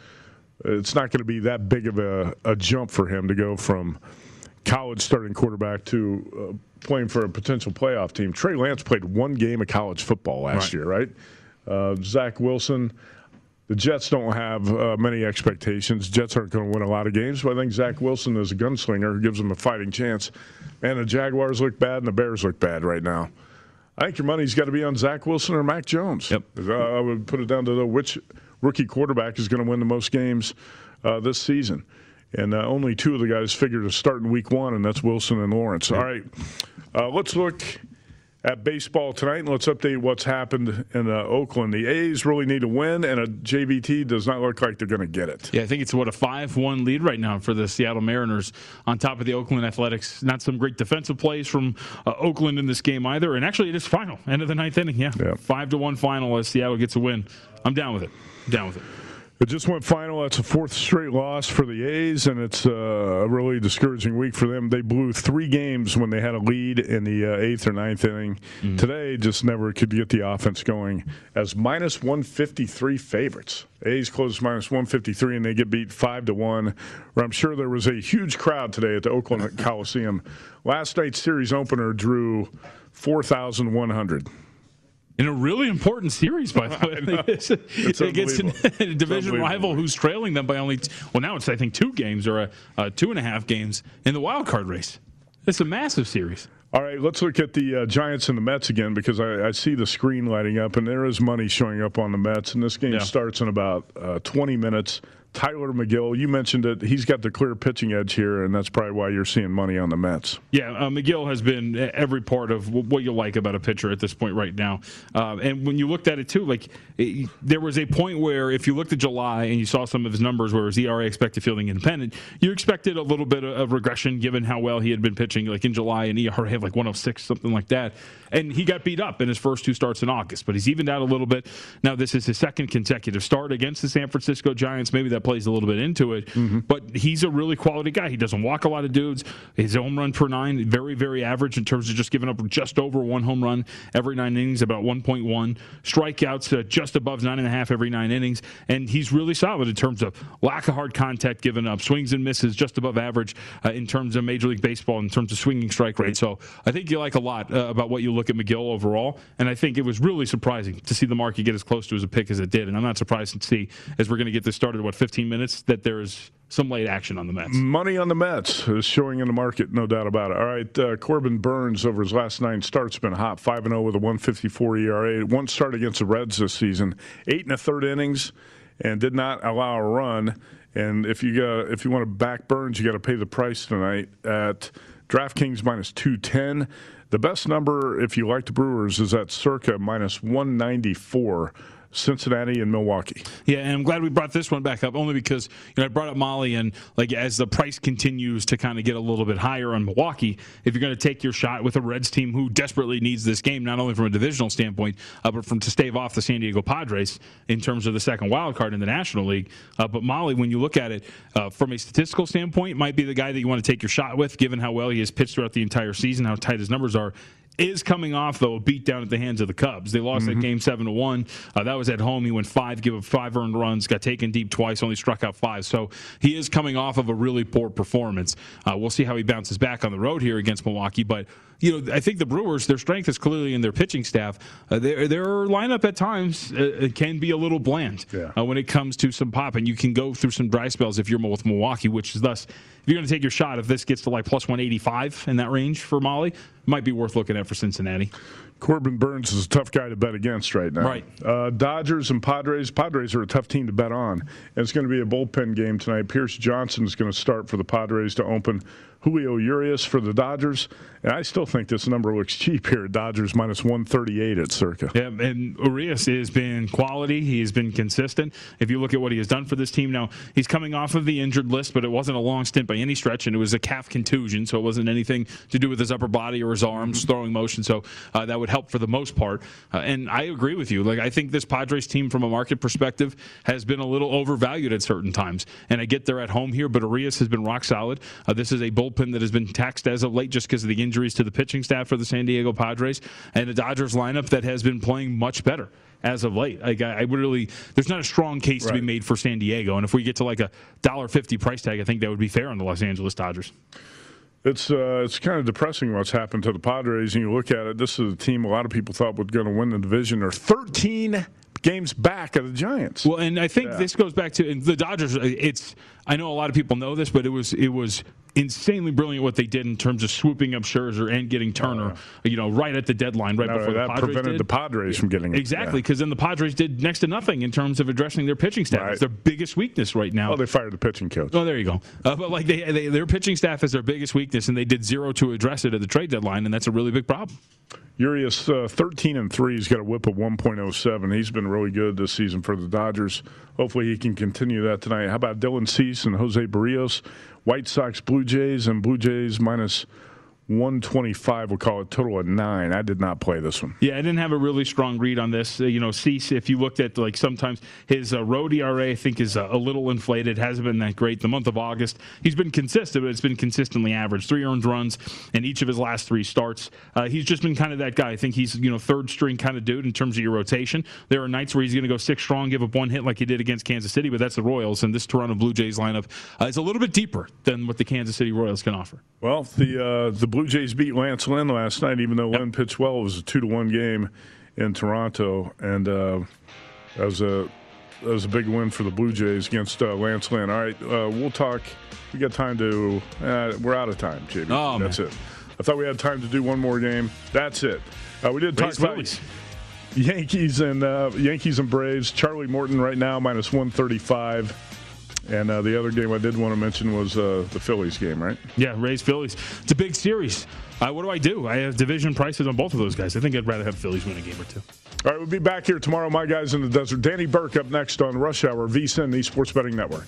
It's not going to be that big of a, a, jump for him to go from college starting quarterback to uh, playing for a potential playoff team. Trey Lance played one game of college football last right. year, right? Uh, Zach Wilson. The Jets don't have uh, many expectations. Jets aren't going to win a lot of games, but I think Zach Wilson is a gunslinger who gives them a fighting chance. And the Jaguars look bad and the Bears look bad right now. I think your money's got to be on Zach Wilson or Mac Jones. Yep. I would put it down to the, which rookie quarterback is going to win the most games uh, this season. And uh, only two of the guys figured to start in week one, and that's Wilson and Lawrence. All right, uh, let's look at baseball tonight, and let's update what's happened in uh, Oakland. The A's really need to win, and a JVT does not look like they're going to get it. Yeah, I think it's what a five-one lead right now for the Seattle Mariners on top of the Oakland Athletics. Not some great defensive plays from uh, Oakland in this game either, and actually it is final end of the ninth inning. Yeah, yeah. five to one final as Seattle gets a win. I'm down with it. down with it. It just went final. That's a fourth straight loss for the A's, and it's uh, a really discouraging week for them. They blew three games when they had a lead in the uh, eighth or ninth inning. Mm. Today, just never could get the offense going as minus 153 favorites. A's closed minus 153, and they get beat 5 to 1. Where I'm sure there was a huge crowd today at the Oakland Coliseum. Last night's series opener drew 4,100 in a really important series, by the way. it's, it's against a division rival who's trailing them by only, well, now it's, I think, two games or a, a two and a half games in the wild card race. It's a massive series. All right, let's look at the uh, Giants and the Mets again because I, I, see the screen lighting up and there is money showing up on the Mets. And this game yeah. starts in about uh, 20 minutes. Tylor Megill, you mentioned it. He's got the clear pitching edge here, and that's probably why you're seeing money on the Mets. Yeah, uh, Megill has been every part of what you like about a pitcher at this point right now. Uh, and when you looked at it too, like it, there was a point where if you looked at July and you saw some of his numbers, where his ERA expected fielding independent, you expected a little bit of regression given how well he had been pitching, like in July and ERA have like 106 something like that. And he got beat up in his first two starts in August, but he's evened out a little bit. Now this is his second consecutive start against the San Francisco Giants. Maybe that plays a little bit into it. Mm-hmm. But he's a really quality guy. He doesn't walk a lot of dudes. His home run per nine, very, very average in terms of just giving up just over one home run every nine innings, about 1.1. Strikeouts uh, just above nine and a half every nine innings. And he's really solid in terms of lack of hard contact given up, swings and misses just above average uh, in terms of Major League Baseball, in terms of swinging strike rate. So I think you like a lot uh, about what you look at Megill overall. And I think it was really surprising to see the market get as close to as a pick as it did. And I'm not surprised to see, as we're going to get this started, what, 15 minutes? that there's some late action on the Mets. Money on the Mets is showing in the market, no doubt about it. All right, uh, Corbin Burnes over his last nine starts been hot, five and zero oh with a 154 ERA. One start against the Reds this season, eight and a third innings, and did not allow a run. And if you got if you want to back Burnes, you got to pay the price tonight at DraftKings minus 210. The best number, if you like the Brewers, is at circa minus 194. Cincinnati and Milwaukee. Yeah, and I'm glad we brought this one back up only because you know I brought up Mahle and like as the price continues to kind of get a little bit higher on Milwaukee, if you're going to take your shot with a Reds team who desperately needs this game, not only from a divisional standpoint, uh, but from to stave off the San Diego Padres in terms of the second wild card in the National League. Uh, but Mahle, when you look at it uh, from a statistical standpoint, might be the guy that you want to take your shot with, given how well he has pitched throughout the entire season, how tight his numbers are is coming off though a beat down at the hands of the Cubs. They lost mm-hmm. that game seven to one. Uh, that was at home. He went five, give up five earned runs, got taken deep twice, only struck out five. So he is coming off of a really poor performance. Uh, we'll see how he bounces back on the road here against Milwaukee, but you know, I think the Brewers, their strength is clearly in their pitching staff. Uh, their, their lineup at times uh, can be a little bland yeah. uh, when it comes to some pop, and you can go through some dry spells if you're with Milwaukee, which is thus, if you're going to take your shot, if this gets to like plus 185 in that range for Mahle, might be worth looking at for Cincinnati. Corbin Burnes is a tough guy to bet against right now. Right. Uh, Dodgers and Padres. Padres are a tough team to bet on. And it's going to be a bullpen game tonight. Pierce Johnson is going to start for the Padres to open. Julio Urias for the Dodgers. And I still think this number looks cheap here. Dodgers minus 138 at circa. Yeah, and Urias has been quality. He's been consistent. If you look at what he has done for this team now, he's coming off of the injured list, but it wasn't a long stint by any stretch, and it was a calf contusion, so it wasn't anything to do with his upper body or his arms, mm-hmm. throwing motion. So uh, that would help for the most part. Uh, and I agree with you. Like I think this Padres team, from a market perspective, has been a little overvalued at certain times. And I get they're at home here, but Urias has been rock solid. Uh, this is a bullpen that has been taxed as of late just because of the injuries to the pitching staff for the San Diego Padres and a Dodgers lineup that has been playing much better as of late. Like I, I would really, there's not a strong case right. to be made for San Diego, and if we get to like a dollar fifty price tag, I think that would be fair on the Los Angeles Dodgers. It's uh, it's kind of depressing what's happened to the Padres, and you look at it. This is a team a lot of people thought was going to win the division. They're 13 games back of the Giants. Well, and I think yeah. this goes back to the Dodgers. It's I know a lot of people know this, but it was it was insanely brilliant what they did in terms of swooping up Scherzer and getting Turner, oh, you know, right at the deadline, right no, before that the Padres prevented did. the Padres from getting exactly because yeah. then the Padres did next to nothing in terms of addressing their pitching staff. Right. It's their biggest weakness right now. Well, they fired the pitching coach. Oh, there you go. Uh, but like they, they, their pitching staff is their biggest weakness, and they did zero to address it at the trade deadline, and that's a really big problem. Urias, uh, 13 and 3. He's got a whip of 1.07. He's been really good this season for the Dodgers. Hopefully, he can continue that tonight. How about Dylan Cease and Jose Berrios. White Sox, Blue Jays, and Blue Jays minus 125. We'll call it total of nine. I did not play this one. Yeah, I didn't have a really strong read on this. Uh, you know, Cease, if you looked at like sometimes his uh, road ERA, I think is uh, a little inflated. Hasn't been that great. The month of August, he's been consistent, but it's been consistently average. Three earned runs in each of his last three starts. Uh, he's just been kind of that guy. I think he's you know third string kind of dude in terms of your rotation. There are nights where he's going to go six strong, give up one hit like he did against Kansas City, but that's the Royals, and this Toronto Blue Jays lineup uh, is a little bit deeper than what the Kansas City Royals can offer. Well, the uh, the Blue Jays beat Lance Lynn last night, even though yep. Lynn pitched well. It was a two to one game in Toronto, and uh, that was a that was a big win for the Blue Jays against uh, Lance Lynn. All right, uh, we'll talk. We got time to. Uh, we're out of time, JB. Oh, That's man. it. I thought we had time to do one more game. That's it. Uh, we did talk about Yankees and uh, Yankees and Braves. Charlie Morton right now minus one thirty five. And uh, the other game I did want to mention was uh, the Phillies game, right? Yeah, Rays Phillies. It's a big series. Uh, what do I do? I have division prices on both of those guys. I think I'd rather have Phillies win a game or two. All right, we'll be back here tomorrow. My guys in the desert. Danny Burke up next on Rush Hour, VSIN, the Sports Betting Network.